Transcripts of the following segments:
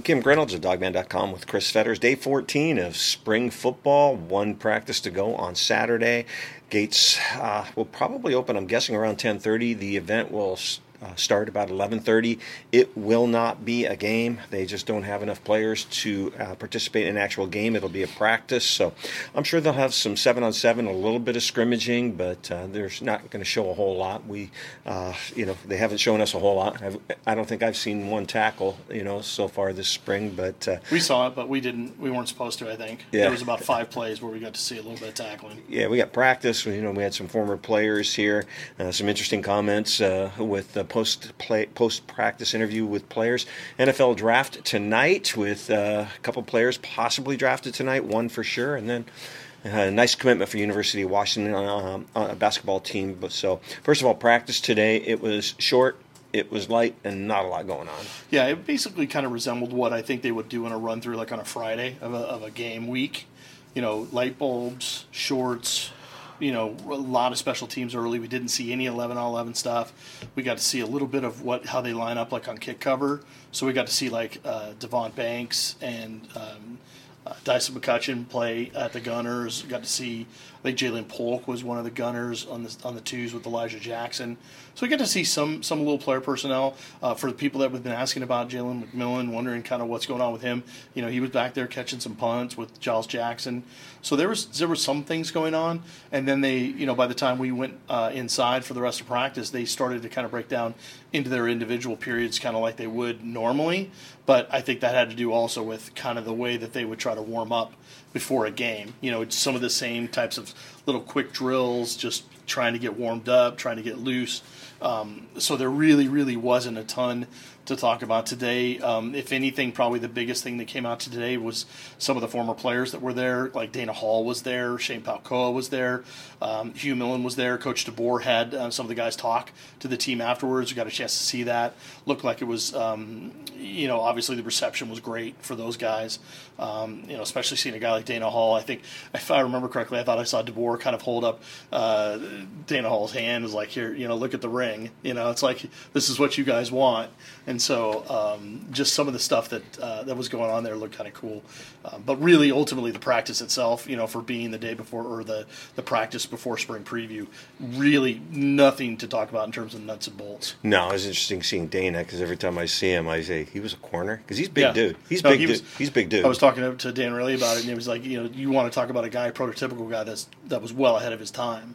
I'm Kim Grinolds of Dawgman.com with Chris Fetters. Day 14 of spring football. One practice to go on Saturday. Gates uh, will probably open. I'm guessing around 10:30. The event will uh, start about 11:30. It will not be a game. They just don't have enough players to uh, participate in an actual game. It'll be a practice. So I'm sure they'll have some seven on seven, a little bit of scrimmaging, but uh, there's not going to show a whole lot. We, uh, you know, they haven't shown us a whole lot. I've, I do not think I've seen one tackle, you know, so far this spring. But uh, we saw it, but we didn't. We weren't supposed to. I think yeah. there was about five plays where we got to see a little bit of tackling. Yeah, we got practice. You know, we had some former players here, uh, some interesting comments with the post play post practice interview with players. NFL draft tonight with uh, a couple players possibly drafted tonight, one for sure, and then. a uh, nice commitment for University of Washington uh, on a basketball team. But so, first of all, practice today it was short, it was light, and not a lot going on. Yeah, it basically kind of resembled what I think they would do in a run through, like on a Friday of a, of a game week. You know, light bulbs, shorts, you know a lot of special teams early. We didn't see any 11 on 11 stuff. We got to see a little bit of what how they line up like on kick cover. So we got to see like uh, Devon Banks and um, uh, Dyson McCutcheon play at the Gunners. Got to see I think Jalen Polk was one of the Gunners on the on the twos with Elijah Jackson. So we get to see some some little player personnel uh, for the people that have been asking about Jalen McMillan, wondering kind of what's going on with him. You know, he was back there catching some punts with Giles Jackson. So there was there were some things going on, and then they, you know, by the time we went uh, inside for the rest of practice, they started to kind of break down into their individual periods, kind of like they would normally. But I think that had to do also with kind of the way that they would try to warm up before a game. You know, some of the same types of little quick drills, just trying to get warmed up, trying to get loose. Um, so there really, really wasn't a ton to talk about today. Um, if anything, probably the biggest thing that came out today was some of the former players that were there. Like Dana Hall was there, Shane Pahukoa was there, um, Hugh Millen was there. Coach DeBoer had uh, some of the guys talk to the team afterwards. We got a chance to see that. Looked like it was, um, you know, obviously the reception was great for those guys. Um, you know, especially seeing a guy like Dana Hall. I think, if I remember correctly, I thought I saw DeBoer kind of hold up uh, Dana Hall's hand, was like, "Here, you know, look at the ring." You know, it's like this is what you guys want. And so, um, just some of the stuff that uh, that was going on there looked kind of cool. Um, but really, ultimately, the practice itself, you know, for being the day before or the the practice before spring preview, really nothing to talk about in terms of nuts and bolts. No, it was interesting seeing Dana because every time I see him, I say he was a corner because he's big yeah. dude. He's no, big he was, dude. He's big dude. I was talking to Dan Riley about it, and he was like, you know, you want to talk about a guy, prototypical guy that's that was well ahead of his time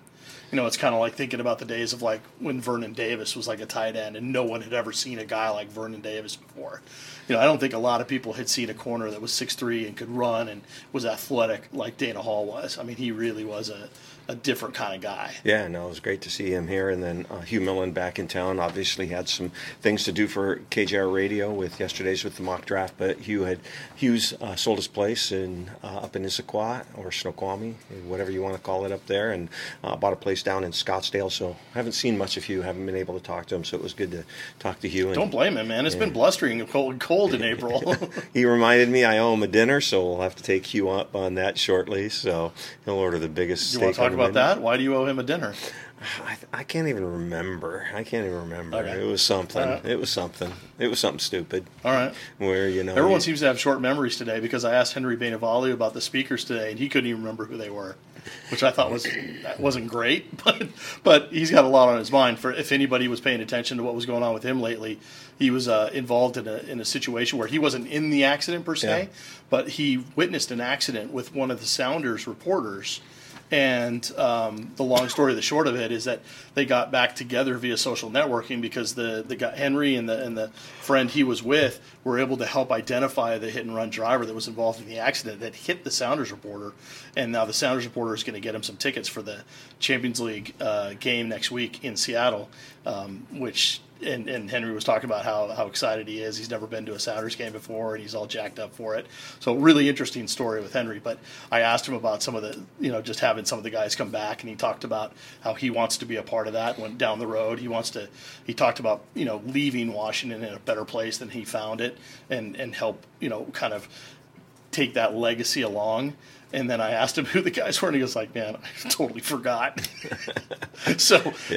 you know, it's kind of like thinking about the days of like when Vernon Davis was like a tight end and no one had ever seen a guy like Vernon Davis before. You know, I don't think a lot of people had seen a corner that was six three and could run and was athletic like Dana Hall was. I mean, he really was a a different kind of guy. Yeah, no, it was great to see him here. And then uh, Hugh Millen back in town. Obviously, had some things to do for KJR Radio with yesterday's with the mock draft. But Hugh had Hugh's uh, sold his place in uh, up in Issaquah or Snoqualmie, whatever you want to call it up there, and uh, bought a place down in Scottsdale. So I haven't seen much of Hugh. Haven't been able to talk to him. So it was good to talk to Hugh. And, Don't blame him, man. It's been blustering and cold, cold in April. he reminded me I owe him a dinner, so we'll have to take Hugh up on that shortly. So he'll order the biggest. You steak about that? Why do you owe him a dinner? I, I can't even remember. I can't even remember. Okay. It was something. Right. It was something. It was something stupid. All right. Where you know everyone seems to have short memories today because I asked Henry Bainivalu about the speakers today and he couldn't even remember who they were, which I thought was wasn't great. But but he's got a lot on his mind. For if anybody was paying attention to what was going on with him lately, he was uh, involved in a in a situation where he wasn't in the accident per se, yeah. but he witnessed an accident with one of the Sounders reporters and um, the long story, the short of it, is that they got back together via social networking because the the guy, Henry and the and the friend he was with were able to help identify the hit and run driver that was involved in the accident that hit the Sounders reporter, and now the Sounders reporter is going to get him some tickets for the Champions League uh, game next week in Seattle, um, which and, and Henry was talking about how, how excited he is. He's never been to a Sounders game before, and he's all jacked up for it. So really interesting story with Henry. But I asked him about some of the, you know, just having some of the guys come back, and he talked about how he wants to be a part of that. Went down the road. He wants to. He talked about you know leaving Washington in a better place than he found it, and and help you know kind of take that legacy along. And then I asked him who the guys were, and he was like, "Man, I totally forgot." so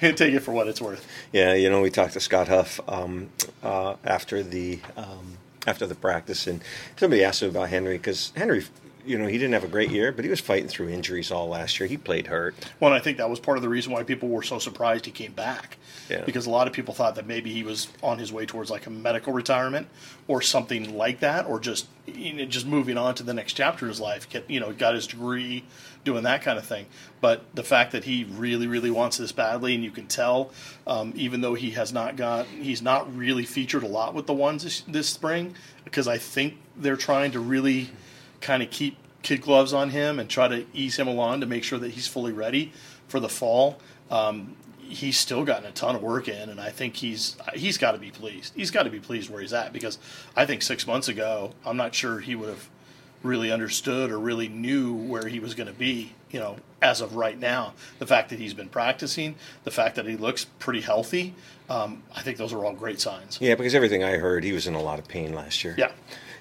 take it for what it's worth. Yeah, you know, we talked to Scott Huff um, uh, after the um, after the practice, and somebody asked him about Henry because Henry, you know, he didn't have a great year, but he was fighting through injuries all last year. He played hurt. Well, and I think that was part of the reason why people were so surprised he came back. Yeah. Because a lot of people thought that maybe he was on his way towards like a medical retirement or something like that, or just you know, just moving on to the next chapter of his life. Get you know, got his degree, doing that kind of thing. But the fact that he really, really wants this badly, and you can tell, um, even though he has not got, he's not really featured a lot with the ones this, this spring, because I think they're trying to really kind of keep kid gloves on him and try to ease him along to make sure that he's fully ready for the fall. Um, he's still gotten a ton of work in, and I think he's he's got to be pleased. He's got to be pleased where he's at because I think six months ago, I'm not sure he would have really understood or really knew where he was going to be. You know, as of right now, the fact that he's been practicing, the fact that he looks pretty healthy, um, I think those are all great signs. Yeah, because everything I heard, he was in a lot of pain last year. Yeah.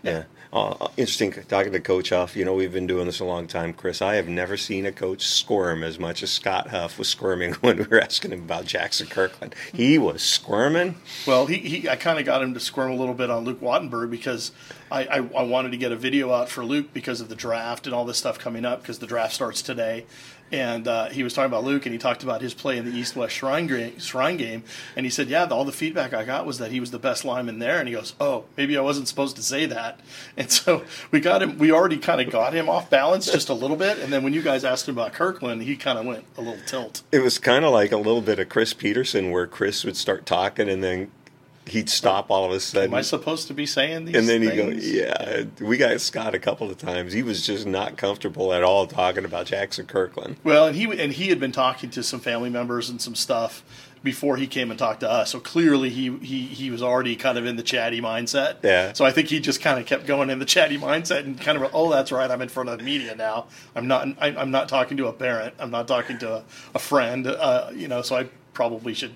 Yeah. Uh, interesting talking to Coach Huff. You know, we've been doing this a long time, Chris. I have never seen a coach squirm as much as Scott Huff was squirming when we were asking him about Jackson Kirkland. He was squirming. Well, he, he I kind of got him to squirm a little bit on Luke Wattenberg because I, I, I wanted to get a video out for Luke because of the draft and all this stuff coming up because the draft starts today. And uh, he was talking about Luke, and he talked about his play in the East West Shrine, game, Shrine game. And he said, Yeah, all the feedback I got was that he was the best lineman there. And he goes, Oh, maybe I wasn't supposed to say that. And so we got him, we already kind of got him off balance just a little bit. And then when you guys asked him about Kirkland, he kind of went a little tilt. It was kind of like a little bit of Chris Petersen, where Chris would start talking and then he'd stop all of a sudden. Am I supposed to be saying these things and then he'd go, yeah. We got Scott a couple of times. He was just not comfortable at all talking about Jackson Kirkland. Well, and he and he had been talking to some family members and some stuff before he came and talked to us. So clearly he he he was already kind of in the chatty mindset. Yeah. So I think he just kind of kept going in the chatty mindset and kind of oh that's right I'm in front of the media now. I'm not I, I'm not talking to a parent. I'm not talking to a, a friend. Uh, you know, so I probably should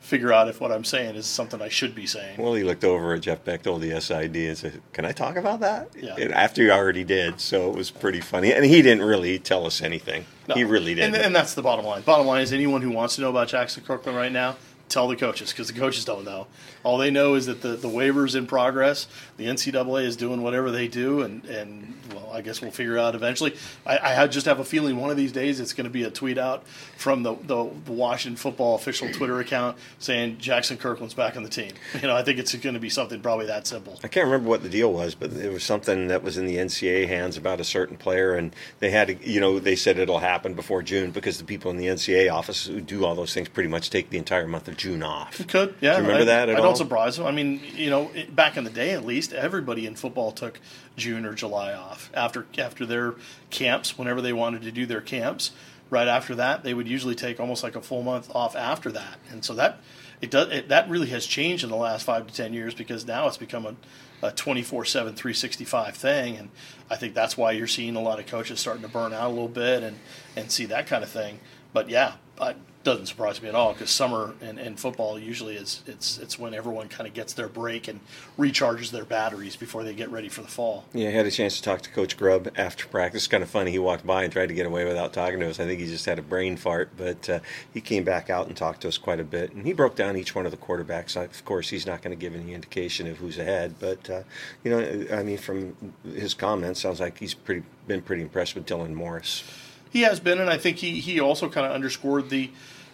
figure out if what I'm saying is something I should be saying. Well, he looked over at Jeff Bechtel, the SID, and said, "Can I talk about that?" Yeah. And after he already did, so it was pretty funny. And he didn't really tell us anything. No. He really didn't. And, and that's the bottom line. Bottom line is anyone who wants to know about Jackson Kirkland right now, tell the coaches because the coaches don't know. All they know is that the, the waiver's in progress. The NCAA is doing whatever they do, and, and well, I guess we'll figure out eventually. I, I just have a feeling one of these days it's going to be a tweet out from the, the, the Washington football official Twitter account saying Jackson Kirkland's back on the team. You know, I think it's going to be something probably that simple. I can't remember what the deal was, but it was something that was in the NCAA hands about a certain player, and they had to, you know, they said it'll happen before June because the people in the NCAA office who do all those things pretty much take the entire month of June off. Could yeah. Do you remember I, that at I all? don't surprise them. I mean, you know, it, back in the day, at least, everybody in football took June or July off after after their camps, whenever they wanted to do their camps. Right after that, they would usually take almost like a full month off after that, and so that it does it, that really has changed in the last five to ten years because now it's become a a 24 7 365 thing and i think that's why you're seeing a lot of coaches starting to burn out a little bit and and see that kind of thing but yeah it doesn't surprise me at all because summer and, and football usually is it's it's when everyone kind of gets their break and recharges their batteries before they get ready for the fall Yeah, I had a chance to talk to Coach Grubb after practice. Kind of funny. He walked by and tried to get away without talking to us. I think he just had a brain fart, but uh, he came back out and talked to us quite a bit. And he broke down each one of the quarterbacks. Of course, he's not going to give any indication of who's ahead, but uh, you know, I mean, from his comments, sounds like he's pretty been pretty impressed with Dylan Morris. He has been, and I think he, he also kind of underscored the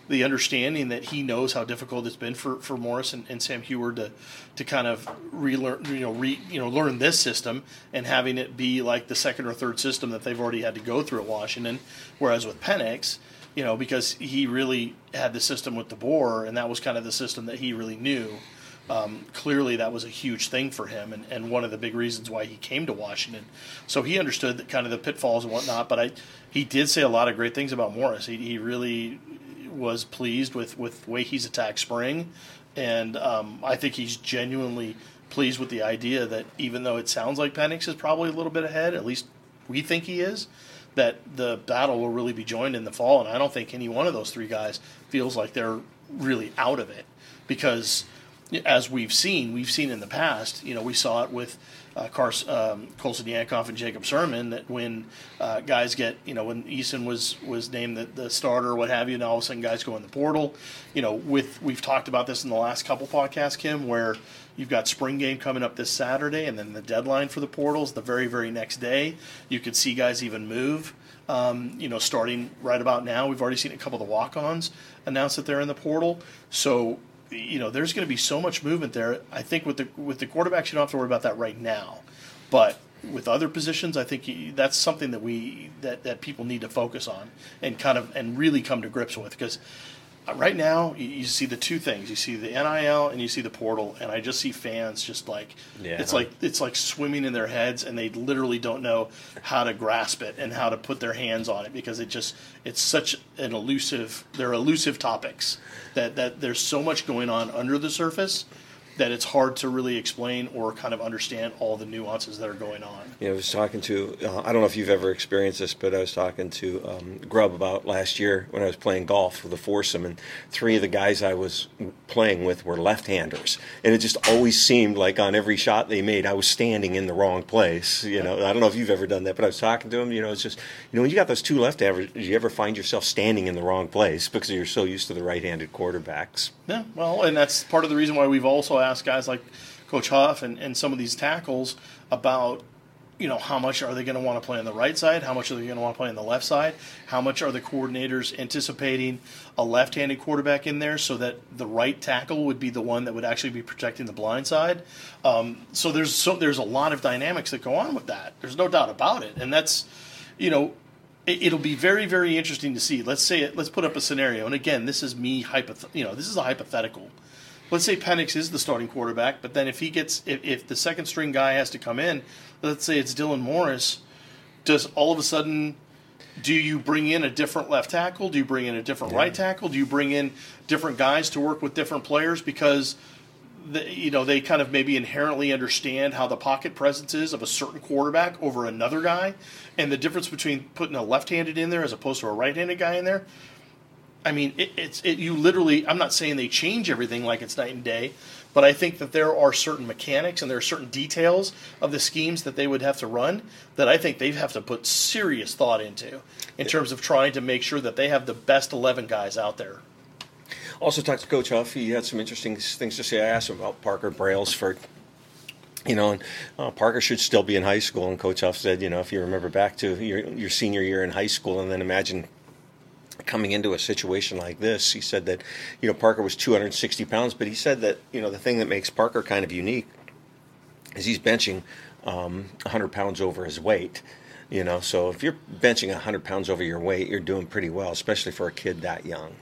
the understanding that he knows how difficult it's been for, for Morris and, and Sam Huard to to kind of relearn you know re you know learn this system and having it be like the second or third system that they've already had to go through at Washington, whereas with Penix, you know, because he really had the system with DeBoer, and that was kind of the system that he really knew. Um, clearly, that was a huge thing for him, and, and one of the big reasons why he came to Washington. So he understood that kind of the pitfalls and whatnot. But I, he did say a lot of great things about Morris. He, he really was pleased with with the way he's attacked spring, and um, I think he's genuinely pleased with the idea that even though it sounds like Penix is probably a little bit ahead, at least we think he is. That the battle will really be joined in the fall, and I don't think any one of those three guys feels like they're really out of it because as we've seen, we've seen in the past, you know, we saw it with uh, Cars, um, Colson Yankoff and Jacob Sirmon that when uh, guys get, you know, when Eason was was named the, the starter or what have you, and all of a sudden guys go in the portal, you know, with we've talked about this in the last couple podcasts, Kim, where You've got spring game coming up this Saturday, and then the deadline for the portals the very, very next day. You could see guys even move. Um, you know, starting right about now, we've already seen a couple of the walk-ons announce that they're in the portal. So, you know, there's going to be so much movement there. I think with the with the quarterbacks, you don't have to worry about that right now. But with other positions, I think you, that's something that we that, that people need to focus on and kind of and really come to grips with because Uh, right now you, you see the two things you see the nil and you see the portal and i just see fans just like Yeah. it's like it's like swimming in their heads and they literally don't know how to grasp it and how to put their hands on it because it just it's such an elusive they're elusive topics that that there's so much going on under the surface that it's hard to really explain or kind of understand all the nuances that are going on know, I was talking to, uh, I don't know if you've ever experienced this, but I was talking to um, Grubb about last year when I was playing golf with a foursome, and three of the guys I was playing with were left handers. And it just always seemed like on every shot they made, I was standing in the wrong place. You know, I don't know if you've ever done that, but I was talking to them, you know, it's just, you know, when you got those two left handers, do you ever find yourself standing in the wrong place because you're so used to the right handed quarterbacks? Yeah, well, and that's part of the reason why we've also asked guys like Coach Huff and, and some of these tackles about, you know, how much are they going to want to play on the right side? How much are they going to want to play on the left side? How much are the coordinators anticipating a left handed quarterback in there so that the right tackle would be the one that would actually be protecting the blind side? Um, so there's so there's a lot of dynamics that go on with that. There's no doubt about it. And that's, you know, it- it'll be very very interesting to see let's say it let's put up a scenario and again this is me hypoth- you know this is a hypothetical let's say Penix is the starting quarterback but then if he gets if, if the second string guy has to come in let's say it's Dylan Morris does all of a sudden do you bring in a different left tackle? Do you bring in a different right tackle? Do you bring in different guys to work with different players? Because the, you know they kind of maybe inherently understand how the pocket presence is of a certain quarterback over another guy, and the difference between putting a left-handed in there as opposed to a right-handed guy in there. I mean, it, it's it, you literally. I'm not saying they change everything like it's night and day, but I think that there are certain mechanics and there are certain details of the schemes that they would have to run that I think they have to put serious thought into in terms of trying to make sure that they have the best 11 guys out there. Also talked to Coach Huff. He had some interesting things to say. I asked him about Parker Brailsford. You know, and uh, Parker should still be in high school. And Coach Huff said, you know, if you remember back to your, your senior year in high school, and then imagine coming into a situation like this, he said that, you know, Parker was 260 pounds, but he said that, you know, the thing that makes Parker kind of unique is he's benching um, 100 pounds over his weight. You know, so if you're benching 100 pounds over your weight, you're doing pretty well, especially for a kid that young.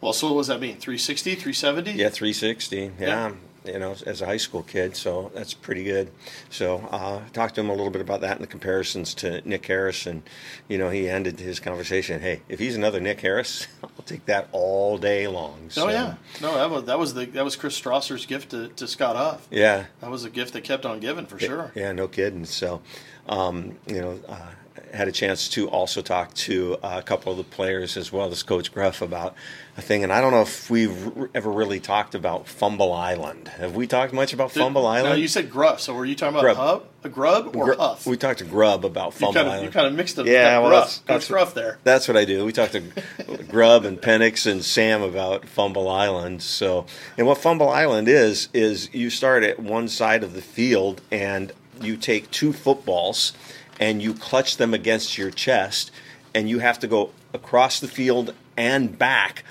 Well, so what does that mean? 360, 370? Yeah, 360. Yeah. Yeah. You know, as a high school kid, so that's pretty good. So, uh, talked to him a little bit about that and the comparisons to Nick Harris, and you know, he ended his conversation. Hey, if he's another Nick Harris, I'll take that all day long. So, Oh yeah, no, that was that was the that was Chris Strausser's gift to, to Scott Huff. yeah, That was a gift that kept on giving for sure. Yeah, no kidding. So, um, you know, uh, had a chance to also talk to uh, a couple of the players as well as Coach Gruff about a thing. And I don't know if we've ever really talked about Fumble Island. Have we talked much about Fumble Island? No, you said Gruff. So were you talking about Grub. Hub, a Grub, or Gr- Huff? We talked to Grub about you Fumble kind of Island. you kind of mixed it. Yeah, well, Gruff, that's- Coach that's- Gruff there. That's what I do. We talked to Grub and Penix and Sam about Fumble Island. So, and what Fumble Island is is you start at one side of the field and you take two footballs and you clutch them against your chest and you have to go across the field and back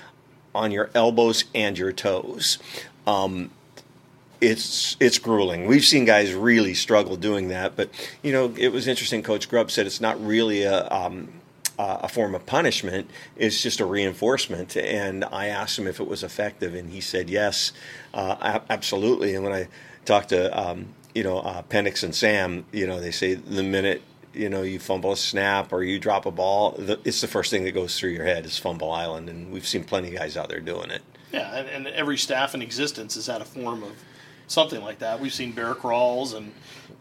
on your elbows and your toes. Um, it's it's grueling. We've seen guys really struggle doing that, but you know it was interesting. Coach Grubb said it's not really a um, a form of punishment; it's just a reinforcement. And I asked him if it was effective, and he said yes, uh, ab- absolutely. And when I talked to um, you know uh, Penix and Sam, you know they say the minute you know you fumble a snap or you drop a ball, the, it's the first thing that goes through your head is Fumble Island, and we've seen plenty of guys out there doing it. Yeah, and, and every staff in existence has had a form of something like that. We've seen bear crawls and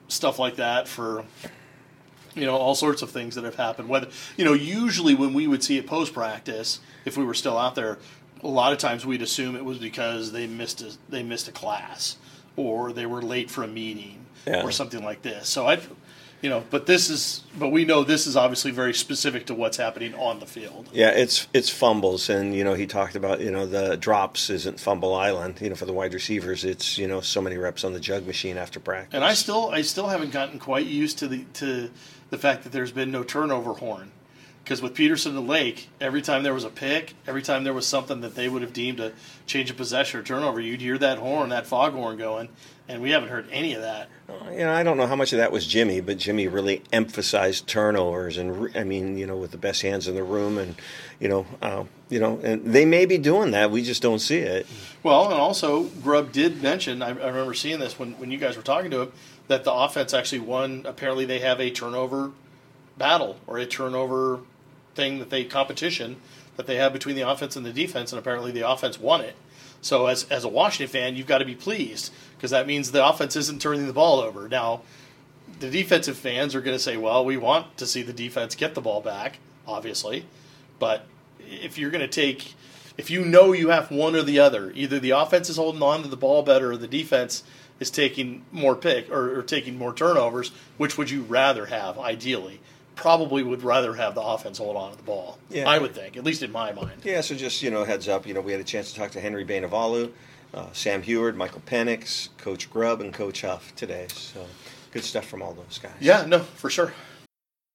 stuff like that for you know all sorts of things that have happened. Whether you know, usually when we would see it post practice, if we were still out there, a lot of times we'd assume it was because they missed a they missed a class or they were late for a meeting Yeah. or something like this. So I. you know, but this is, but we know this is obviously very specific to what's happening on the field. Yeah, it's it's fumbles, and you know he talked about you know the drops isn't fumble island. You know for the wide receivers, it's you know so many reps on the jug machine after practice. And I still I still haven't gotten quite used to the to the fact that there's been no turnover horn. Because with Petersen and Lake, every time there was a pick, every time there was something that they would have deemed a change of possession or turnover, you'd hear that horn, that foghorn going, and we haven't heard any of that. You know, I don't know how much of that was Jimmy, but Jimmy really emphasized turnovers, and I mean, you know, with the best hands in the room, and you know, uh, you know, and they may be doing that. We just don't see it. Well, and also Grubb did mention. I, I remember seeing this when when you guys were talking to him that the offense actually won. Apparently, they have a turnover battle or a turnover thing that they competition that they have between the offense and the defense, and apparently the offense won it. So as as a Washington fan, you've got to be pleased because that means the offense isn't turning the ball over. Now, the defensive fans are going to say, "Well, we want to see the defense get the ball back, obviously." But if you're going to take if you know you have one or the other, either the offense is holding on to the ball better or the defense is taking more pick or, or taking more turnovers, which would you rather have ideally? probably would rather have the offense hold on to the ball. Yeah. I would think, at least in my mind. Yeah, so just, you know, heads up, you know, we had a chance to talk to Henry Bainivalu, uh, Sam Huard, Michael Penix, Coach Grubb, and Coach Huff today. So good stuff from all those guys. Yeah, no, for sure.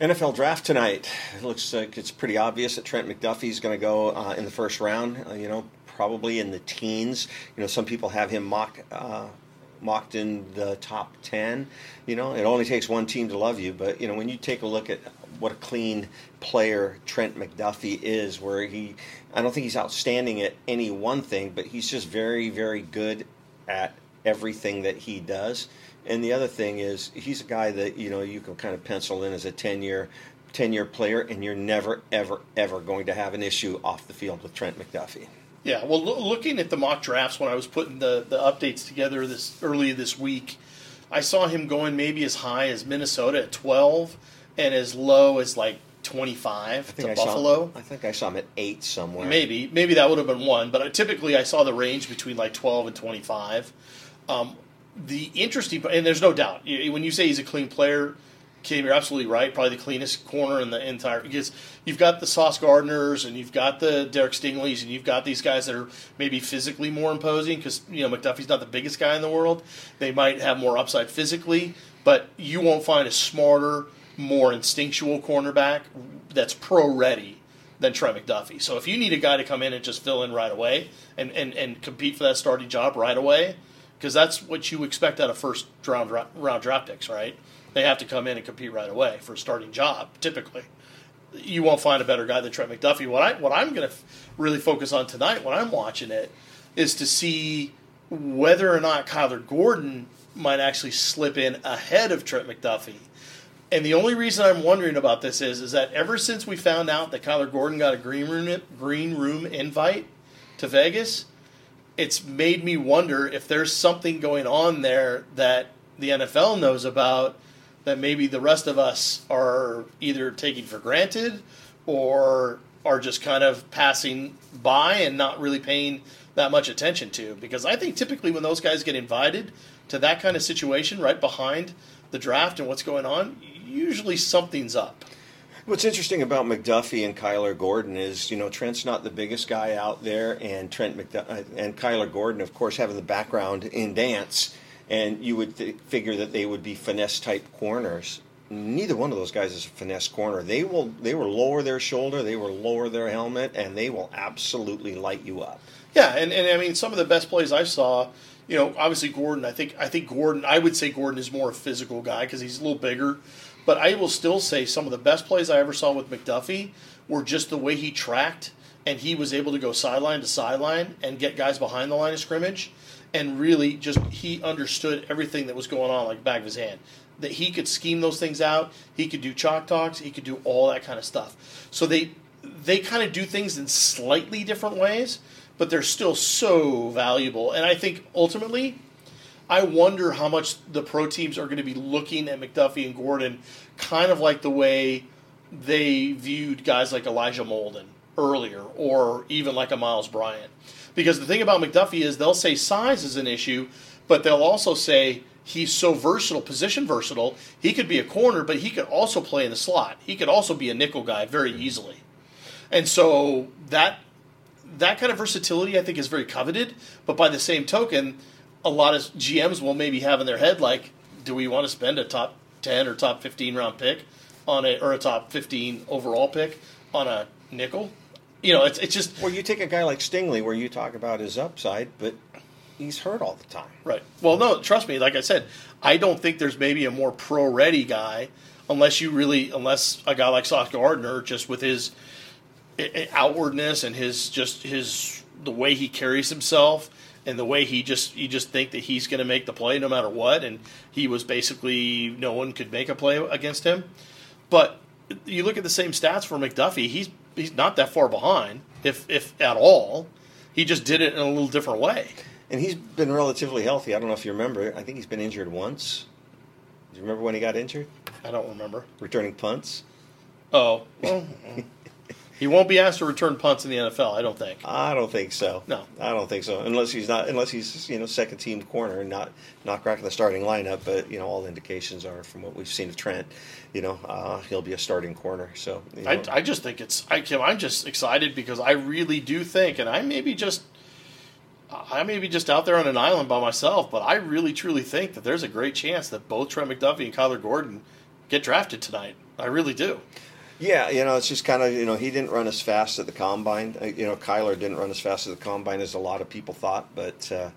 NFL draft tonight. It looks like it's pretty obvious that Trent McDuffie is going to go uh, in the first round. Uh, you know, probably in the teens. You know, some people have him mock, uh, mocked in the top ten. You know, it only takes one team to love you. But you know, when you take a look at what a clean player Trent McDuffie is, where he, I don't think he's outstanding at any one thing, but he's just very, very good at everything that he does. And the other thing is, he's a guy that you know you can kind of pencil in as a ten year, ten year player, and you're never, ever, ever going to have an issue off the field with Trent McDuffie. Yeah, well, lo- looking at the mock drafts when I was putting the the updates together this early this week, I saw him going maybe as high as Minnesota at twelve, and as low as like 25 to I Buffalo. Saw, I think I saw him at eight somewhere. Maybe, maybe that would have been one, but typically I saw the range between like 12 and 25. Um, the interesting, and there's no doubt when you say he's a clean player, Kim, you're absolutely right. Probably the cleanest corner in the entire because you've got the Sauce Gardners and you've got the Derek Stingley's and you've got these guys that are maybe physically more imposing because you know McDuffie's not the biggest guy in the world. They might have more upside physically, but you won't find a smarter, more instinctual cornerback that's pro ready than Trey McDuffie. So if you need a guy to come in and just fill in right away and, and, and compete for that starting job right away, because that's what you expect out of first round round draft picks, right? They have to come in and compete right away for a starting job. Typically, you won't find a better guy than Trent McDuffie. What I what I'm going to f- really focus on tonight when I'm watching it is to see whether or not Kyler Gordon might actually slip in ahead of Trent McDuffie. And the only reason I'm wondering about this is is that ever since we found out that Kyler Gordon got a green room green room invite to Vegas, it's made me wonder if there's something going on there that the NFL knows about that maybe the rest of us are either taking for granted or are just kind of passing by and not really paying that much attention to. Because I think typically when those guys get invited to that kind of situation right behind the draft and what's going on, usually something's up. What's interesting about McDuffie and Kyler Gordon is, you know, Trent's not the biggest guy out there, and Trent uh, and Kyler Gordon, of course, having the background in dance, and you would th- figure that they would be finesse type corners. Neither one of those guys is a finesse corner. They will they will lower their shoulder, they will lower their helmet, and they will absolutely light you up. Yeah, and, and I mean some of the best plays I saw, you know, obviously Gordon. I think I think Gordon. I would say Gordon is more a physical guy because he's a little bigger. But I will still say some of the best plays I ever saw with McDuffie were just the way he tracked and he was able to go sideline to sideline and get guys behind the line of scrimmage and really just he understood everything that was going on like back of his hand. that he could scheme those things out. He could do chalk talks. He could do all that kind of stuff. So they they kind of do things in slightly different ways, but they're still so valuable. And I think ultimately, I wonder how much the pro teams are going to be looking at McDuffie and Gordon, kind of like the way they viewed guys like Elijah Molden earlier, or even like a Myles Bryant. Because the thing about McDuffie is they'll say size is an issue, but they'll also say he's so versatile, position versatile. He could be a corner, but he could also play in the slot. He could also be a nickel guy very easily. And so that that kind of versatility I think is very coveted, but by the same token, a lot of GMs will maybe have in their head like, do we want to spend a top 10 or top 15 round pick on a or a top 15 overall pick on a nickel? You know, it's it's just Well, you take a guy like Stingley, where you talk about his upside, but he's hurt all the time. Right. Well, no, trust me. Like I said, I don't think there's maybe a more pro-ready guy, unless you really, unless a guy like Sauce Gardner, just with his eh, eh, outwardness and his just his the way he carries himself and the way he just you just think that he's going to make the play no matter what, and he was basically no one could make a play against him. But you look at the same stats for McDuffie, he's he's not that far behind, if if at all. He just did it in a little different way. And he's been relatively healthy. I don't know if you remember. I think he's been injured once. Do you remember when he got injured? I don't remember. Returning punts? Oh, well, he won't be asked to return punts in the NFL. I don't think. I don't think so. No, I don't think so. Unless he's not, unless he's you know second team corner and not not cracking the starting lineup. But you know all indications are from what we've seen of Trent, you know uh, he'll be a starting corner. So you know. I, I just think it's I, Kim. I'm just excited because I really do think, and I maybe just I may be just out there on an island by myself, but I really truly think that there's a great chance that both Trent McDuffie and Kyler Gordon get drafted tonight. I really do. Yeah, you know, it's just kind of you know he didn't run as fast at the combine. Uh, You know, Kyler didn't run as fast at the combine as a lot of people thought, but uh,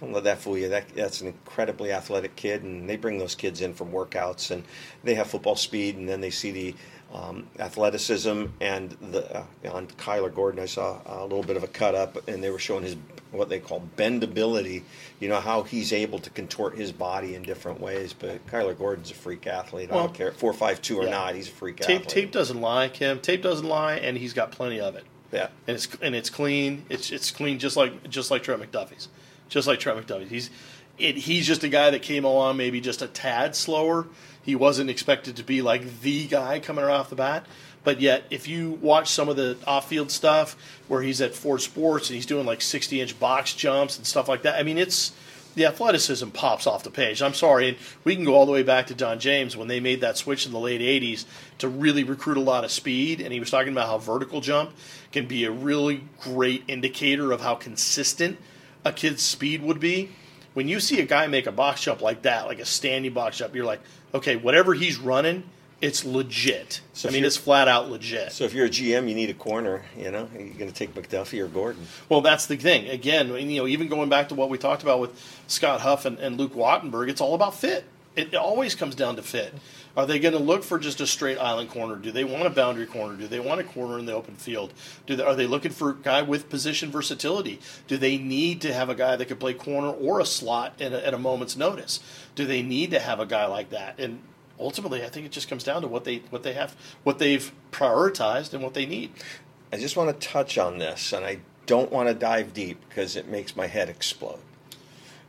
don't let that fool you. That that's an incredibly athletic kid, and they bring those kids in from workouts, and they have football speed, and then they see the um, athleticism and the uh, on Kyler Gordon. I saw a little bit of a cut up, and they were showing his what they call bendability. You know how he's able to contort his body in different ways. But Kyler Gordon's a freak athlete. I Well, don't care four five two or yeah. not. He's a freak Tape athlete. tape doesn't lie, Kim. Tape doesn't lie, and he's got plenty of it. Yeah. and it's and it's clean. It's it's clean, just like just like Trent McDuffie's, just like Trent McDuffie's. He's it, he's just a guy that came along maybe just a tad slower. He wasn't expected to be like the guy coming right off the bat. But yet, if you watch some of the off-field stuff where he's at Ford Sports and he's doing like 60-inch box jumps and stuff like that, I mean, it's the athleticism pops off the page. I'm sorry, and we can go all the way back to Don James when they made that switch in the late '80s to really recruit a lot of speed, and he was talking about how vertical jump can be a really great indicator of how consistent a kid's speed would be. When you see a guy make a box jump like that, like a standing box jump, you're like, okay, whatever he's running, it's legit. So I mean, it's flat out legit. So if you're a GM, you need a corner. You know, you're going to take McDuffie or Gordon. Well, that's the thing. Again, you know, even going back to what we talked about with Scott Huff and, and Luke Wattenberg, it's all about fit. It always comes down to fit. Are they going to look for just a straight island corner? Do they want a boundary corner? Do they want a corner in the open field? Do they, are they looking for a guy with position versatility? Do they need to have a guy that could play corner or a slot at a, at a moment's notice? Do they need to have a guy like that? And ultimately, I think it just comes down to what they what they have, what they've prioritized, and what they need. I just want to touch on this, and I don't want to dive deep because it makes my head explode.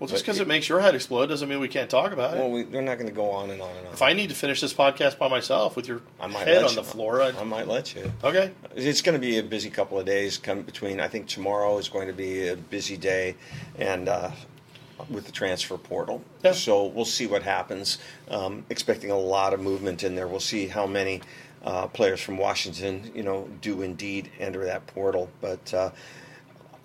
Well, just because it- it makes your head explode doesn't mean we can't talk about it. Well, we, we're not going to go on and on and on. if I need to finish this podcast by myself with your I might head on you. the floor, I, I might let you. okay. It's going to be a busy couple of days. Come between, I think tomorrow is going to be a busy day, and uh, with the transfer portal. Yeah. So we'll see what happens. Um, expecting a lot of movement in there. We'll see how many uh, players from Washington, you know, do indeed enter that portal. But uh,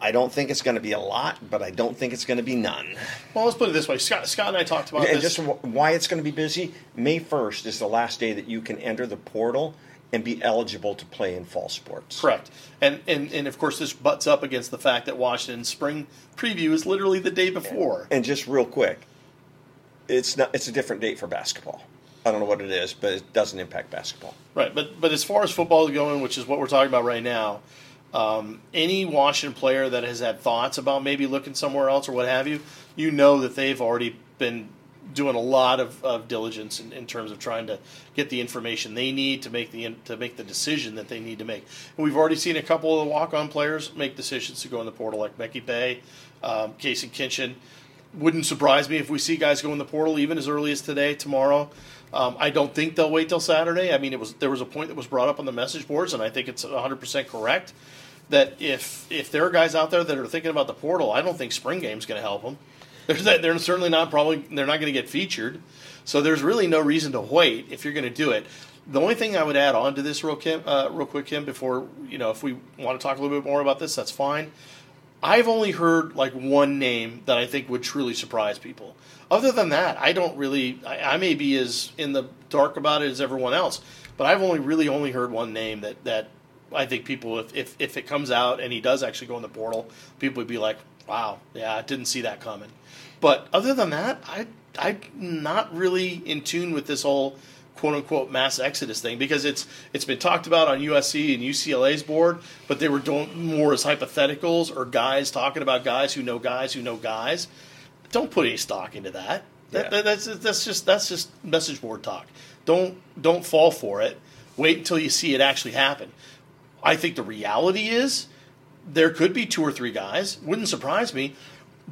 I don't think it's going to be a lot. But I don't think it's going to be none. Well, let's put it this way. Scott, Scott and I talked about And this. just why it's going to be busy. May first is the last day that you can enter the portal and be eligible to play in fall sports. Correct. And, and and of course, this butts up against the fact that Washington's spring preview is literally the day before. And just real quick, it's not. It's a different date for basketball. I don't know what it is, but it doesn't impact basketball. Right. But but as far as football is going, which is what we're talking about right now, um, any Washington player that has had thoughts about maybe looking somewhere else or what have you, you know that they've already been doing a lot of, of diligence in, in, terms of trying to get the information they need to make the to make the decision that they need to make. And we've already seen a couple of the walk on players make decisions to go in the portal, like Becky Bay, um, Casey Kinchin. Wouldn't surprise me if we see guys go in the portal even as early as today, tomorrow. Um, I don't think they'll wait till Saturday. I mean, it was there was a point that was brought up on the message boards, and I think it's 100 percent correct that if if there are guys out there that are thinking about the portal, I don't think spring game's going to help them. They're, they're certainly not probably they're not going to get featured. So there's really no reason to wait if you're going to do it. The only thing I would add on to this real, Kim, uh, real quick, Kim, before you know, if we want to talk a little bit more about this, that's fine. I've only heard like one name that I think would truly surprise people. Other than that, I don't really. I, I may be as in the dark about it as everyone else, but I've only really only heard one name that that I think people, if, if, if it comes out and he does actually go in the portal, people would be like, wow, yeah, I didn't see that coming. But other than that, I, I'm not really in tune with this whole quote unquote mass exodus thing because it's it's been talked about on USC and UCLA's board, but they were doing more as hypotheticals or guys talking about guys who know guys who know guys. Don't put any stock into that. that, that's that's just that's just message board talk. Don't don't fall for it. Wait until you see it actually happen. I think the reality is there could be two or three guys. Wouldn't surprise me.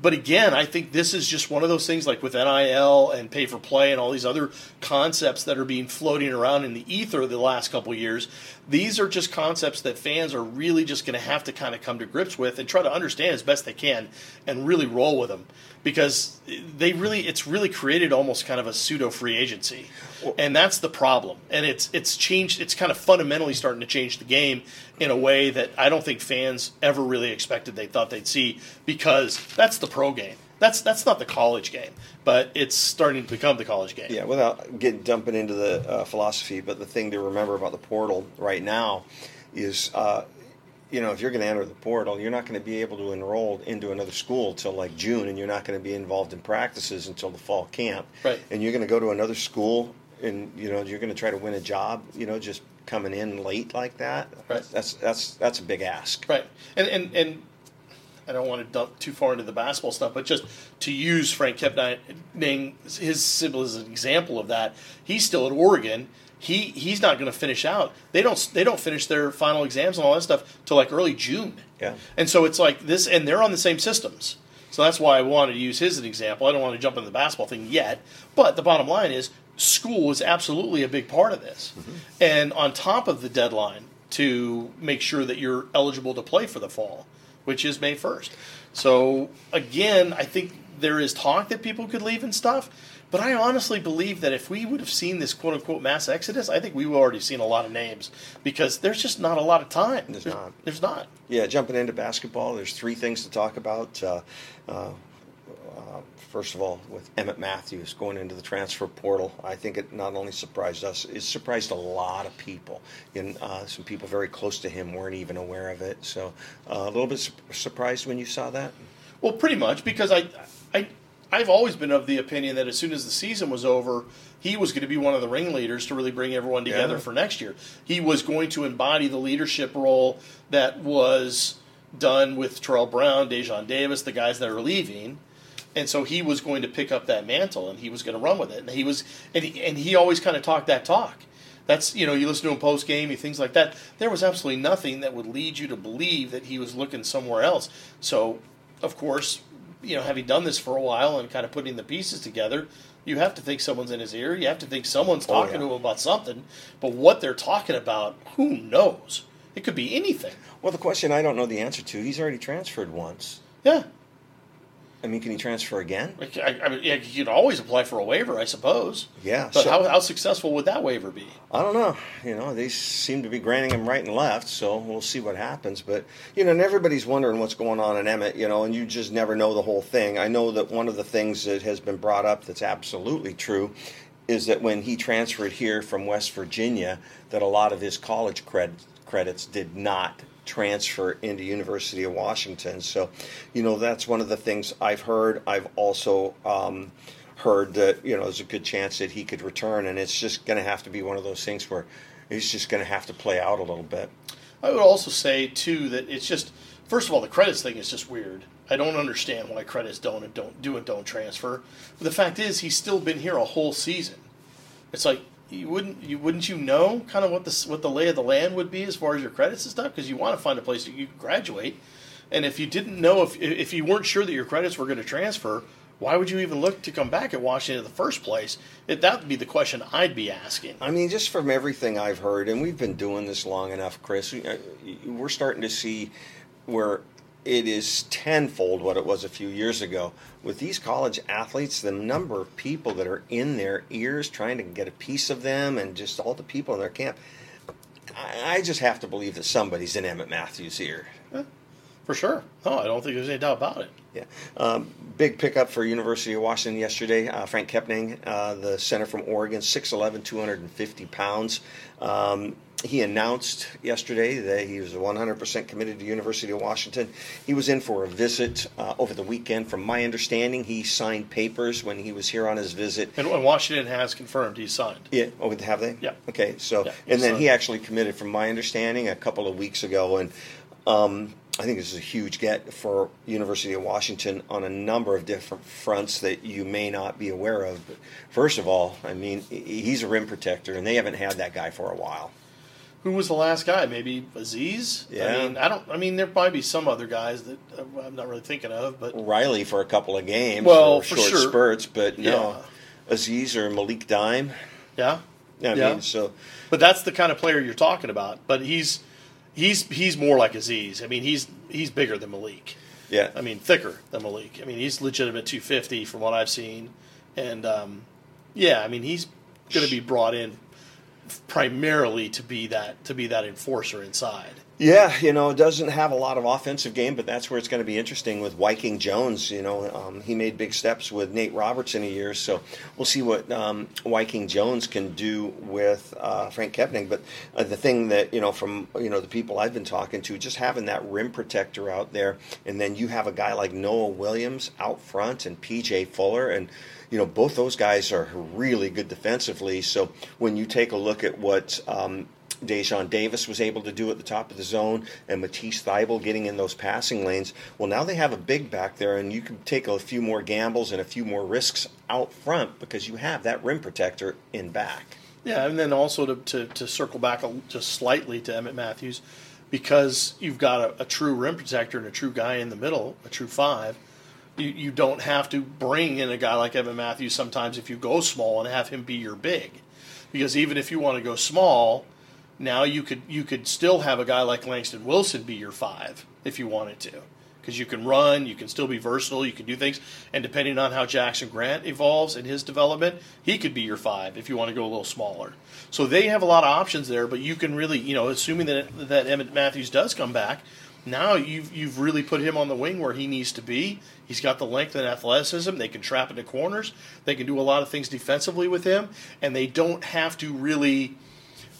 But again, I think this is just one of those things like with NIL and pay for play and all these other concepts that are being floating around in the ether the last couple years. These are just concepts that fans are really just going to have to kind of come to grips with and try to understand as best they can and really roll with them because they really it's really created almost kind of a pseudo free agency and that's the problem and it's it's changed it's kind of fundamentally starting to change the game in a way that I don't think fans ever really expected they thought they'd see because that's the pro game that's that's not the college game but it's starting to become the college game yeah without getting dumping into the uh, philosophy but the thing to remember about the portal right now is uh, you know, if you're going to enter the portal, you're not going to be able to enroll into another school till like June, and you're not going to be involved in practices until the fall camp. Right. And you're going to go to another school, and you know, you're going to try to win a job. You know, just coming in late like that. Right. That's that's that's a big ask. Right. And and and. I don't want to dump too far into the basketball stuff, but just to use Frank Kepnang, his symbol as an example of that, he's still at Oregon he he's not going to finish out. They don't they don't finish their final exams and all that stuff till like early June. Yeah. And so it's like this, and they're on the same systems. So that's why I wanted to use his as an example. I don't want to jump into the basketball thing yet, but the bottom line is school is absolutely a big part of this. Mm-hmm. And on top of the deadline to make sure that you're eligible to play for the fall, which is May 1st. So again, I think there is talk that people could leave and stuff. But I honestly believe that if we would have seen this quote unquote mass exodus, I think we would already seen a lot of names because there's just not a lot of time. There's, there's not. There's not. Yeah, jumping into basketball, there's three things to talk about. Uh, uh, uh, first of all, with Emmett Matthews going into the transfer portal, I think it not only surprised us, it surprised a lot of people. And uh, some people very close to him weren't even aware of it. So uh, a little bit su- surprised when you saw that. Well, pretty much because I, I I've always been of the opinion that as soon as the season was over, he was going to be one of the ringleaders to really bring everyone together yeah. for next year. He was going to embody the leadership role that was done with Terrell Brown, Daejon Davis, the guys that are leaving. And so he was going to pick up that mantle and he was going to run with it. And he was and he, and he always kind of talked that talk. That's you know you listen to him post game, and things like that. There was absolutely nothing that would lead you to believe that he was looking somewhere else. So, of course, you know, having done this for a while and kind of putting the pieces together, you have to think someone's in his ear. You have to think someone's talking oh, yeah. to him about something. But what they're talking about, who knows? It could be anything. Well, the question I don't know the answer to. He's already transferred once. Yeah. I mean, can he transfer again? I, I mean, yeah, you would always apply for a waiver, I suppose. Yeah. But so, how, how successful would that waiver be? I don't know. You know, they seem to be granting him right and left, so we'll see what happens. But, you know, and everybody's wondering what's going on in Emmett, you know, and you just never know the whole thing. I know that one of the things that has been brought up that's absolutely true is that when he transferred here from West Virginia, that a lot of his college cred- credits did not transfer into University of Washington. So, you know, that's one of the things I've heard. I've also um, heard that you know there's a good chance that he could return, and it's just going to have to be one of those things where he's just going to have to play out a little bit. I would also say too that it's just first of all the credits thing is just weird I don't understand why credits don't and don't do and don't transfer. But the fact is, he's still been here a whole season. It's like you wouldn't you wouldn't you know kind of what the what the lay of the land would be as far as your credits and stuff because you want to find a place that you graduate. And if you didn't know if if you weren't sure that your credits were going to transfer, why would you even look to come back at Washington in the first place? That would be the question I'd be asking. I mean, just from everything I've heard, and we've been doing this long enough, Chris, uh, we're starting to see where it is tenfold what it was a few years ago. With these college athletes, the number of people that are in their ears trying to get a piece of them, and just all the people in their camp, I, just have to believe that somebody's in Emmett Matthews' ear. Yeah, for sure. No, I don't think there's any doubt about it. Yeah. Um, big pickup for University of Washington yesterday. Uh, Frank Kepnang, uh, the center from Oregon, 6'11", 250 pounds. Um, he announced yesterday that he was 100% committed to University of Washington. He was in for a visit uh, over the weekend. From my understanding, he signed papers when he was here on his visit. And, Washington has confirmed he signed. Yeah. Oh, have they? Yeah. Okay. So, yeah, and then signed. he actually committed, from my understanding, a couple of weeks ago, and. Um, I think this is a huge get for University of Washington on a number of different fronts that you may not be aware of. But first of all, I mean, he's a rim protector, and they haven't had that guy for a while. Who was the last guy? Maybe Aziz. Yeah. I mean, I don't. I mean, there might be some other guys that I'm not really thinking of, but Riley for a couple of games, well, for, short sure. spurts, but no, Yeah. Aziz or Malik Dime. yeah, Yeah, I Yeah. mean, so but that's the kind of player you're talking about. But he's he's he's more like Aziz. I mean, he's he's bigger than Malik. yeah, I mean, thicker than Malik. I mean, he's legitimate 250 from what I've seen, and um, yeah, I mean, he's going to be brought in primarily to be that to be that enforcer inside. Yeah, you know, it doesn't have a lot of offensive game, but that's where it's going to be interesting with Viking Jones. You know, um, he made big steps with Nate Roberts in a year, so we'll see what um, Viking Jones can do with uh, Frank Kepnang. But uh, the thing that you know, from you know the people I've been talking to, just having that rim protector out there, and then you have a guy like Noah Williams out front and PJ Fuller, and you know both those guys are really good defensively. So when you take a look at what um, Dejon Davis was able to do at the top of the zone, and Matisse Thybulle getting in those passing lanes. Well, now they have a big back there, and you can take a few more gambles and a few more risks out front because you have that rim protector in back. Yeah, and then also to, to, to circle back just slightly to Emmett Matthews, because you've got a, a true rim protector and a true guy in the middle, a true five. You, you don't have to bring in a guy like Evan Matthews sometimes if you go small and have him be your big, because even if you want to go small, now you could you could still have a guy like Langston Wilson be your five if you wanted to, because you can run, you can still be versatile, you can do things, and depending on how Jackson Grant evolves in his development, he could be your five if you want to go a little smaller. So they have a lot of options there, but you can really, you know, assuming that that Emmett Matthews does come back, now you've you've really put him on the wing where he needs to be. He's got the length and athleticism. They can trap into corners. They can do a lot of things defensively with him, and they don't have to really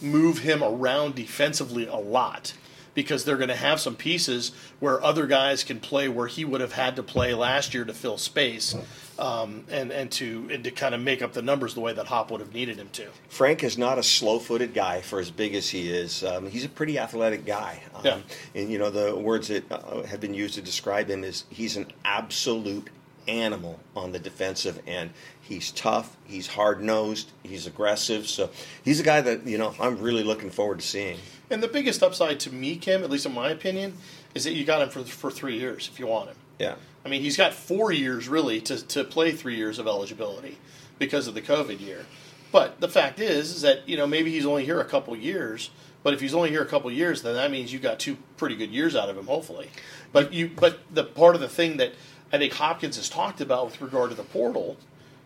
move him around defensively a lot because they're going to have some pieces where other guys can play where he would have had to play last year to fill space um, and and to and to kind of make up the numbers the way that Hop would have needed him to. Frank is not a slow-footed guy for as big as he is. Um, he's a pretty athletic guy. Um, Yeah. And you know the words that uh, have been used to describe him is he's an absolute animal on the defensive end. He's tough. He's hard-nosed. He's aggressive. So he's a guy that you know I'm really looking forward to seeing. And the biggest upside to me, Kim, at least in my opinion, is that you got him for for three years if you want him. Yeah. I mean, he's got four years really to, to play three years of eligibility because of the COVID year. But the fact is, is that you know maybe he's only here a couple years. But if he's only here a couple years, then that means you got two pretty good years out of him, hopefully. But you, but the part of the thing that I think Hopkins has talked about with regard to the portal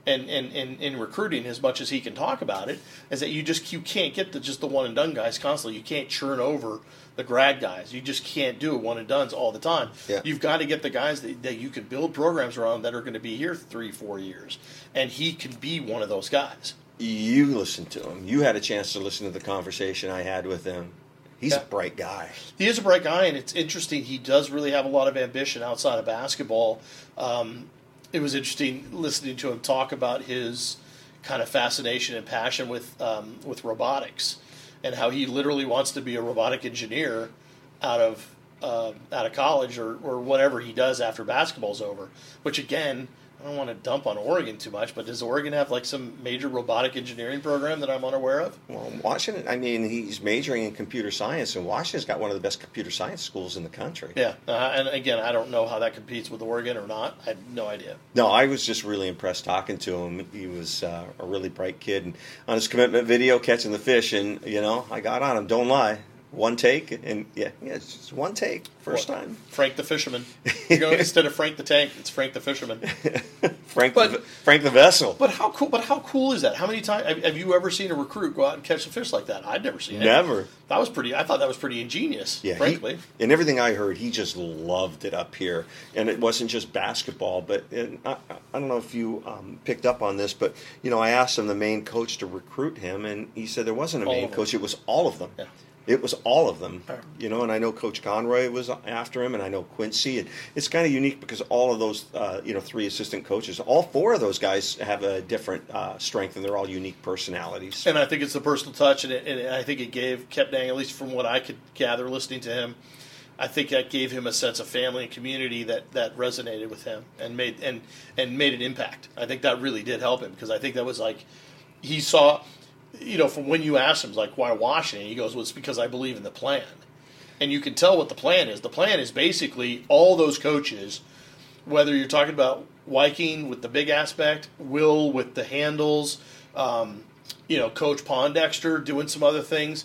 and and, and, and recruiting as much as he can talk about it is that you just you can't get the just the one and done guys constantly. You can't churn over the grad guys. You just can't do one and done's all the time. Yeah. You've got to get the guys that, that you can build programs around that are going to be here three, four years. And he can be one of those guys. You listened to him. You had a chance to listen to the conversation I had with him. He's Yeah. a bright guy. He is a bright guy, and it's interesting. He does really have a lot of ambition outside of basketball. Um, it was interesting listening to him talk about his kind of fascination and passion with um, with robotics, and how he literally wants to be a robotic engineer out of uh, out of college or, or whatever he does after basketball's over. Which again, I don't want to dump on Oregon too much, but does Oregon have like some major robotic engineering program that I'm unaware of? Well, Washington, I mean, he's majoring in computer science, and Washington's got one of the best computer science schools in the country. Yeah, uh, and again, I don't know how that competes with Oregon or not. I have no idea. No, I was just really impressed talking to him. He was uh, a really bright kid, and on his commitment video, catching the fish, and you know, I got on him. Don't lie, one take, and yeah, yeah, it's just one take, first time. Frank the fisherman. You know, instead of Frank the tank, it's Frank the fisherman. Frank, But- the, Frank the vessel. But how cool? But how cool is that? How many times have, have you ever seen a recruit go out and catch a fish like that? I'd never seen it. Never. That was pretty. I thought that was pretty ingenious. Yeah, he- frankly. and everything I heard, he just loved it up here. And it wasn't just basketball, but and I, I don't know if you um, picked up on this, but you know, I asked him the main coach to recruit him, and he said there wasn't a All main coach; it was all of them. Yeah. It was all of them, you know, and I know Coach Conroy was after him, and I know Quincy, and it's kind of unique because all of those, uh, you know, three assistant coaches, all four of those guys have a different uh, strength, and they're all unique personalities. And I think it's the personal touch, and, it, and I think it gave Kepnang, at least from what I could gather listening to him, I think that gave him a sense of family and community that, that resonated with him and made and and made an impact. I think that really did help him because I think that was like he saw, you know, from when you asked him like why Washington, he goes, well, it's because I believe in the plan, and you can tell what the plan is. The plan is basically all those coaches whether you're talking about Viking with the big aspect, Will with the handles, um, you know, Coach Pondexter doing some other things.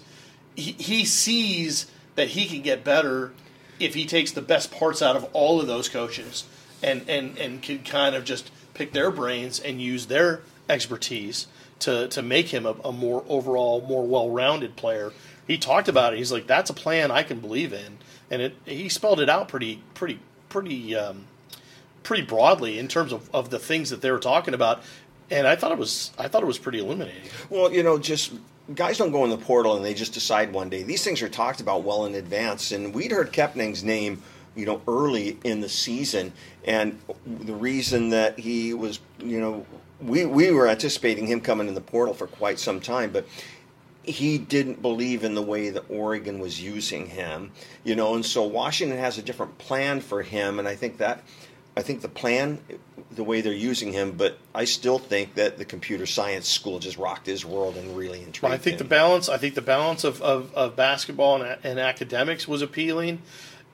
He, he sees that he can get better if he takes the best parts out of all of those coaches and, and, and can kind of just pick their brains and use their expertise to, to make him a, a more overall, more well rounded player. He talked about it. He's like, that's a plan I can believe in. And it, he spelled it out pretty, pretty, pretty, um, pretty broadly in terms of, of the things that they were talking about. And I thought it was I thought it was pretty illuminating. Well, you know, just guys don't go in the portal and they just decide one day. These things are talked about well in advance, and we'd heard Kepnang's name, you know, early in the season, and the reason that he was, you know, we we were anticipating him coming in the portal for quite some time, but he didn't believe in the way that Oregon was using him, you know, and so Washington has a different plan for him, and I think that I think the plan, the way they're using him, but I still think that the computer science school just rocked his world and really intrigued But I think the him. balance I think the balance of, of, of basketball and, and academics was appealing.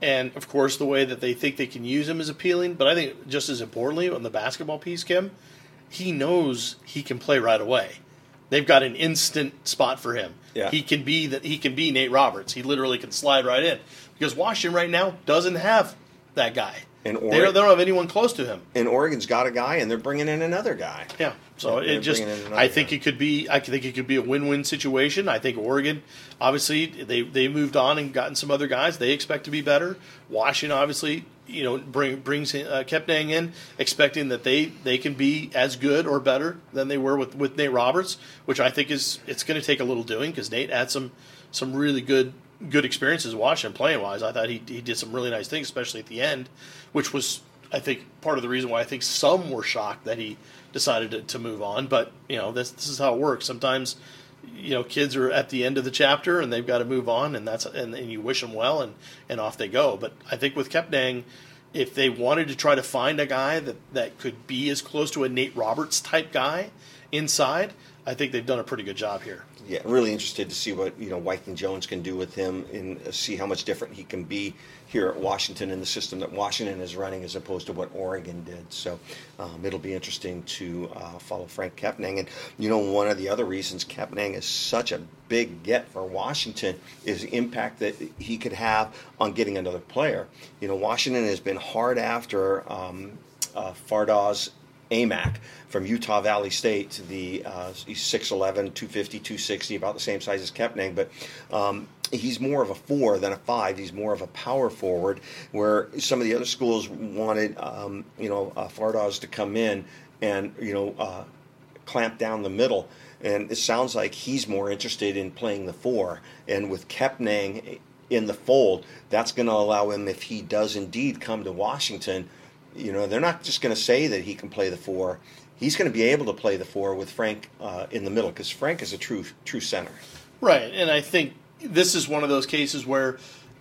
And of course the way that they think they can use him is appealing. But I think just as importantly on the basketball piece, Kim, he knows he can play right away. They've got an instant spot for him. Yeah. He can be that he can be Nate Roberts. He literally can slide right in. Because Washington right now doesn't have that guy. And they, don't, they don't have anyone close to him. and Oregon's got a guy, and they're bringing in another guy. Yeah. So They're it just, I think guy. it could be, I think it could be a win-win situation. I think Oregon, obviously, they they moved on and gotten some other guys. They expect to be better. Washington, obviously, you know, bring brings uh, Kepnang in, expecting that they they can be as good or better than they were with with Nate Roberts, which I think is it's going to take a little doing because Nate had some some really good good experiences watching playing wise. I thought he he did some really nice things, especially at the end, which was I think part of the reason why I think some were shocked that he decided to, to move on. But you know, this this is how it works. Sometimes, you know, kids are at the end of the chapter and they've got to move on, and that's and, and you wish them well, and and off they go. But I think with Kepnang, if they wanted to try to find a guy that that could be as close to a Nate Roberts type guy inside, I think they've done a pretty good job here. Yeah, really interested to see what you know Viking Jones can do with him and see how much different he can be here at Washington in the system that Washington is running as opposed to what Oregon did. So um, it'll be interesting to uh, follow Frank Kepnang. And you know, one of the other reasons Kepnang is such a big get for Washington is the impact that he could have on getting another player. You know, Washington has been hard after um, uh, Aimaq from Utah Valley State, to the uh, he's 6'11", 250, 260, about the same size as Kepnang, but um, he's more of a four than a five. He's more of a power forward, where some of the other schools wanted, um, you know, uh, Fardaws to come in and, you know, uh, clamp down the middle. And it sounds like he's more interested in playing the four. And with Kepnang in the fold, that's going to allow him, if he does indeed come to Washington, you know, they're not just going to say that he can play the four. He's going to be able to play the four with Frank uh, in the middle because Frank is a true true center. Right, and I think this is one of those cases where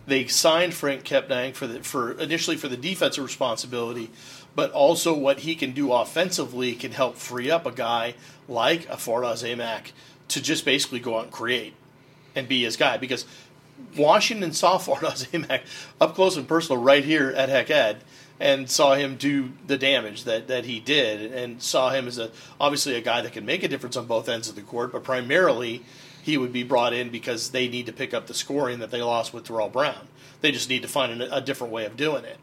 they signed Frank Kepnang for the for initially for the defensive responsibility, but also what he can do offensively can help free up a guy like a Fardaws Aimaq to just basically go out and create and be his guy because Washington saw Fardaws Aimaq up close and personal right here at Hec Ed and saw him do the damage that, that he did and saw him as a obviously a guy that can make a difference on both ends of the court, but primarily he would be brought in because they need to pick up the scoring that they lost with Terrell Brown. They just need to find a, a different way of doing it.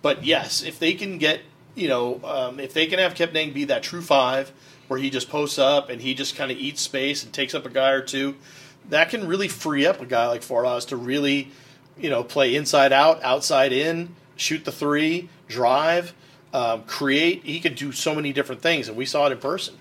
But yes, if they can get, you know, um, if they can have Kepnang be that true five where he just posts up and he just kind of eats space and takes up a guy or two, that can really free up a guy like Fardaws to really, you know, play inside out, outside in, shoot the three, drive, um, create. He can do so many different things, and we saw it in person.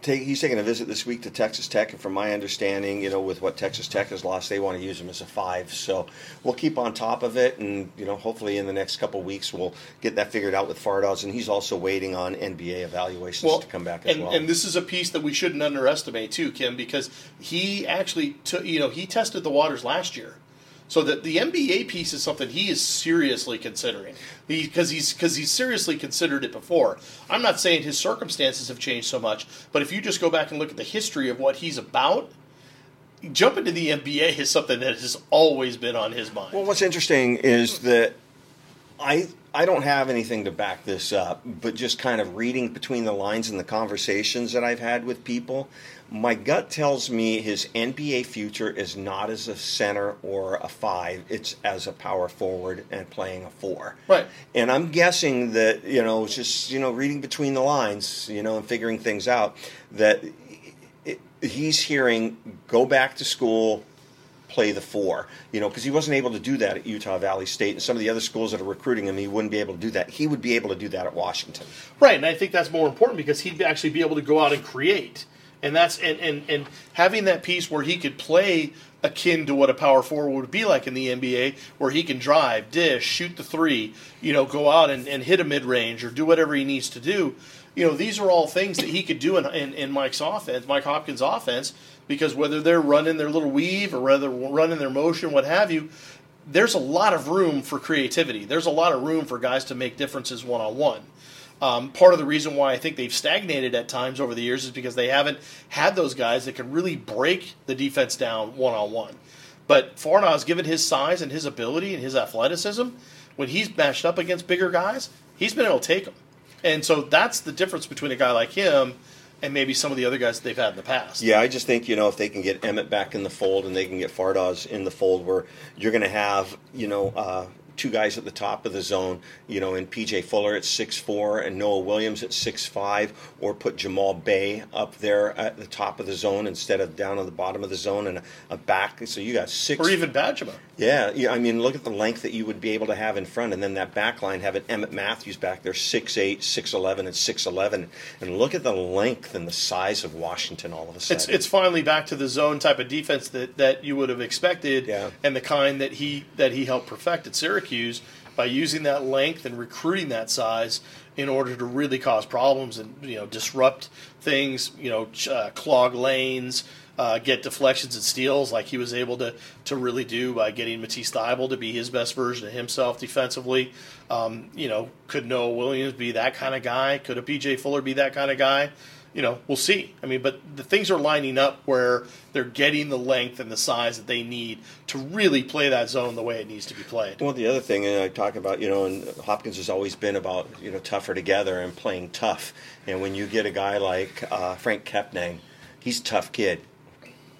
Take, he's taking a visit this week to Texas Tech, and from my understanding, you know, with what Texas Tech has lost, they want to use him as a five. So we'll keep on top of it, and you know, hopefully in the next couple of weeks we'll get that figured out with Fardaws, and he's also waiting on NBA evaluations Well, to come back as and, well. and this is a piece that we shouldn't underestimate too, Kim, because he actually took, you know, he tested the waters last year. So that the NBA piece is something he is seriously considering because he's because he's seriously considered it before. I'm not saying his circumstances have changed so much, but if you just go back and look at the history of what he's about, jumping to the NBA is something that has always been on his mind. Well, what's interesting is that I I don't have anything to back this up, but just kind of reading between the lines in the conversations that I've had with people, my gut tells me his NBA future is not as a center or a five; it's as a power forward and playing a four. Right. And I'm guessing that you know, just you know, reading between the lines, you know, and figuring things out, that it, he's hearing go back to school play the four, you know, because he wasn't able to do that at Utah Valley State and some of the other schools that are recruiting him. He wouldn't be able to do that. He would be able to do that at Washington. Right, and I think that's more important because he'd actually be able to go out and create, and that's and and, and having that piece where he could play akin to what a power forward would be like in the NBA, where he can drive, dish, shoot the three, you know, go out and, and hit a mid range or do whatever he needs to do. You know, these are all things that he could do in, in, in Mike's offense, Mike Hopkins' offense, because whether they're running their little weave or whether running their motion, what have you, there's a lot of room for creativity. There's a lot of room for guys to make differences one on one. Um, part of the reason why I think they've stagnated at times over the years is because they haven't had those guys that can really break the defense down one on one. But Fardaws, given his size and his ability and his athleticism, when he's matched up against bigger guys, he's been able to take them. And so that's the difference between a guy like him and maybe some of the other guys that they've had in the past. Yeah, I just think you know if they can get Emmett back in the fold and they can get Fardaws in the fold, where you're going to have you know uh, two guys at the top of the zone, you know, in PJ Fuller at six four and Noah Williams at six five, or put Jamal Bey up there at the top of the zone instead of down on the bottom of the zone and a, a back. So you got six Or even Bajema. Yeah, yeah. I mean, look at the length that you would be able to have in front, and then that back line having Emmett Matthews back there, 6'8", 6'11", and six eleven, and look at the length and the size of Washington all of a sudden. It's it's finally back to the zone type of defense that, that you would have expected, Yeah. and the kind that he that he helped perfect at Syracuse by using that length and recruiting that size in order to really cause problems and you know disrupt things, you know, uh, clog lanes. Uh, get deflections and steals like he was able to to really do by getting Matisse Thybulle to be his best version of himself defensively. Um, you know, could Noah Williams be that kind of guy? Could a PJ Fuller be that kind of guy? You know, we'll see. I mean, but the things are lining up where they're getting the length and the size that they need to really play that zone the way it needs to be played. Well, the other thing and I talk about, you know, and Hopkins has always been about, you know, tougher together and playing tough. And when you get a guy like uh, Frank Kepnang, he's a tough kid.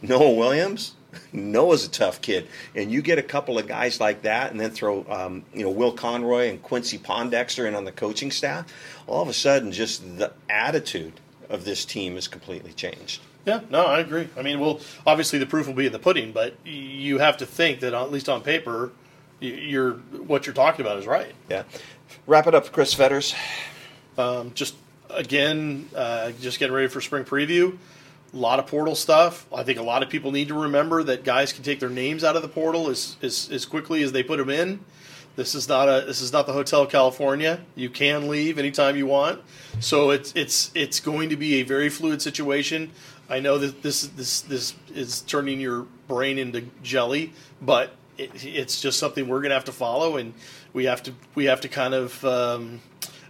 Noah Williams, Noah's a tough kid, and you get a couple of guys like that, and then throw, um, you know, Will Conroy and Quincy Pondexter in on the coaching staff. All of a sudden, just the attitude of this team has completely changed. Yeah, no, I agree. I mean, well, obviously the proof will be in the pudding, but you have to think that at least on paper, you're what you're talking about is right. Yeah. Wrap it up, Chris Fetters. Um, just again, uh, just getting ready for spring preview. A lot of portal stuff. I think a lot of people need to remember that guys can take their names out of the portal as, as, as quickly as they put them in. This is not a this is not the Hotel California. You can leave anytime you want. So it's it's it's going to be a very fluid situation. I know that this this this is turning your brain into jelly, but it, it's just something we're going to have to follow, and we have to we have to kind of um,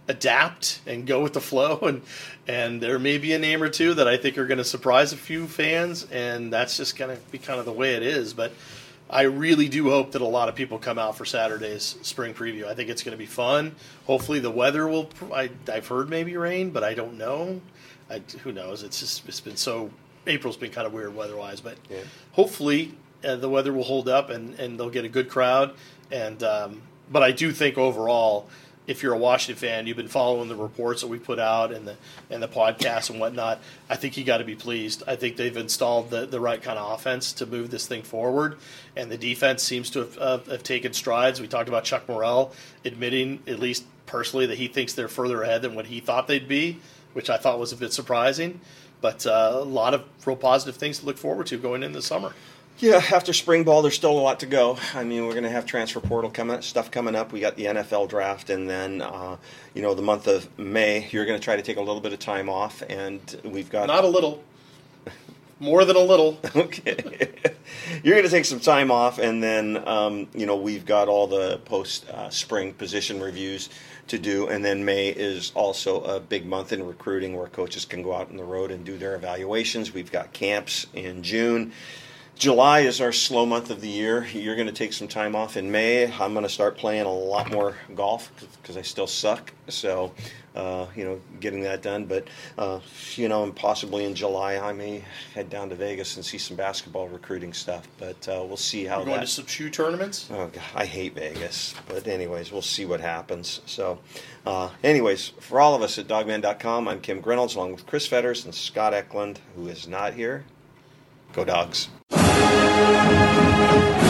adapt and go with the flow. And and there may be a name or two that I think are going to surprise a few fans, and that's just going to be kind of the way it is. But I really do hope that a lot of people come out for Saturday's spring preview. I think it's going to be fun. Hopefully, the weather will. I, have heard maybe rain, but I don't know. I, who knows? It's just it's been so. April's been kind of weird weather-wise, but yeah. hopefully uh, the weather will hold up and, and they'll get a good crowd. And um, but I do think overall if you're a Washington fan, you've been following the reports that we put out and the and the podcasts and whatnot. I think you got to be pleased. I think they've installed the, the right kind of offense to move this thing forward, and the defense seems to have, uh, have taken strides. We talked about Chuck Morrell admitting, at least personally, that he thinks they're further ahead than what he thought they'd be, which I thought was a bit surprising. But uh, a lot of real positive things to look forward to going into the summer. Yeah, after spring ball, there's still a lot to go. I mean, we're going to have transfer portal coming, stuff coming up. We got the NFL draft, and then uh, you know the month of May, you're going to try to take a little bit of time off, and we've got not a little, more than a little. okay, you're going to take some time off, and then um, you know we've got all the post uh, spring position reviews to do, and then May is also a big month in recruiting where coaches can go out on the road and do their evaluations. We've got camps in June. July is our slow month of the year. You're going to take some time off in May. I'm going to start playing a lot more golf because I still suck. So, uh, you know, getting that done. But, uh, you know, and possibly in July I may head down to Vegas and see some basketball recruiting stuff. But uh, we'll see how. You're going that... to some shoe tournaments? Oh, God, I hate Vegas. But anyways, we'll see what happens. So, uh, anyways, for all of us at dawgman.com, I'm Kim Grinolds along with Chris Fetters and Scott Eklund, who is not here. Go Dogs. Thank you.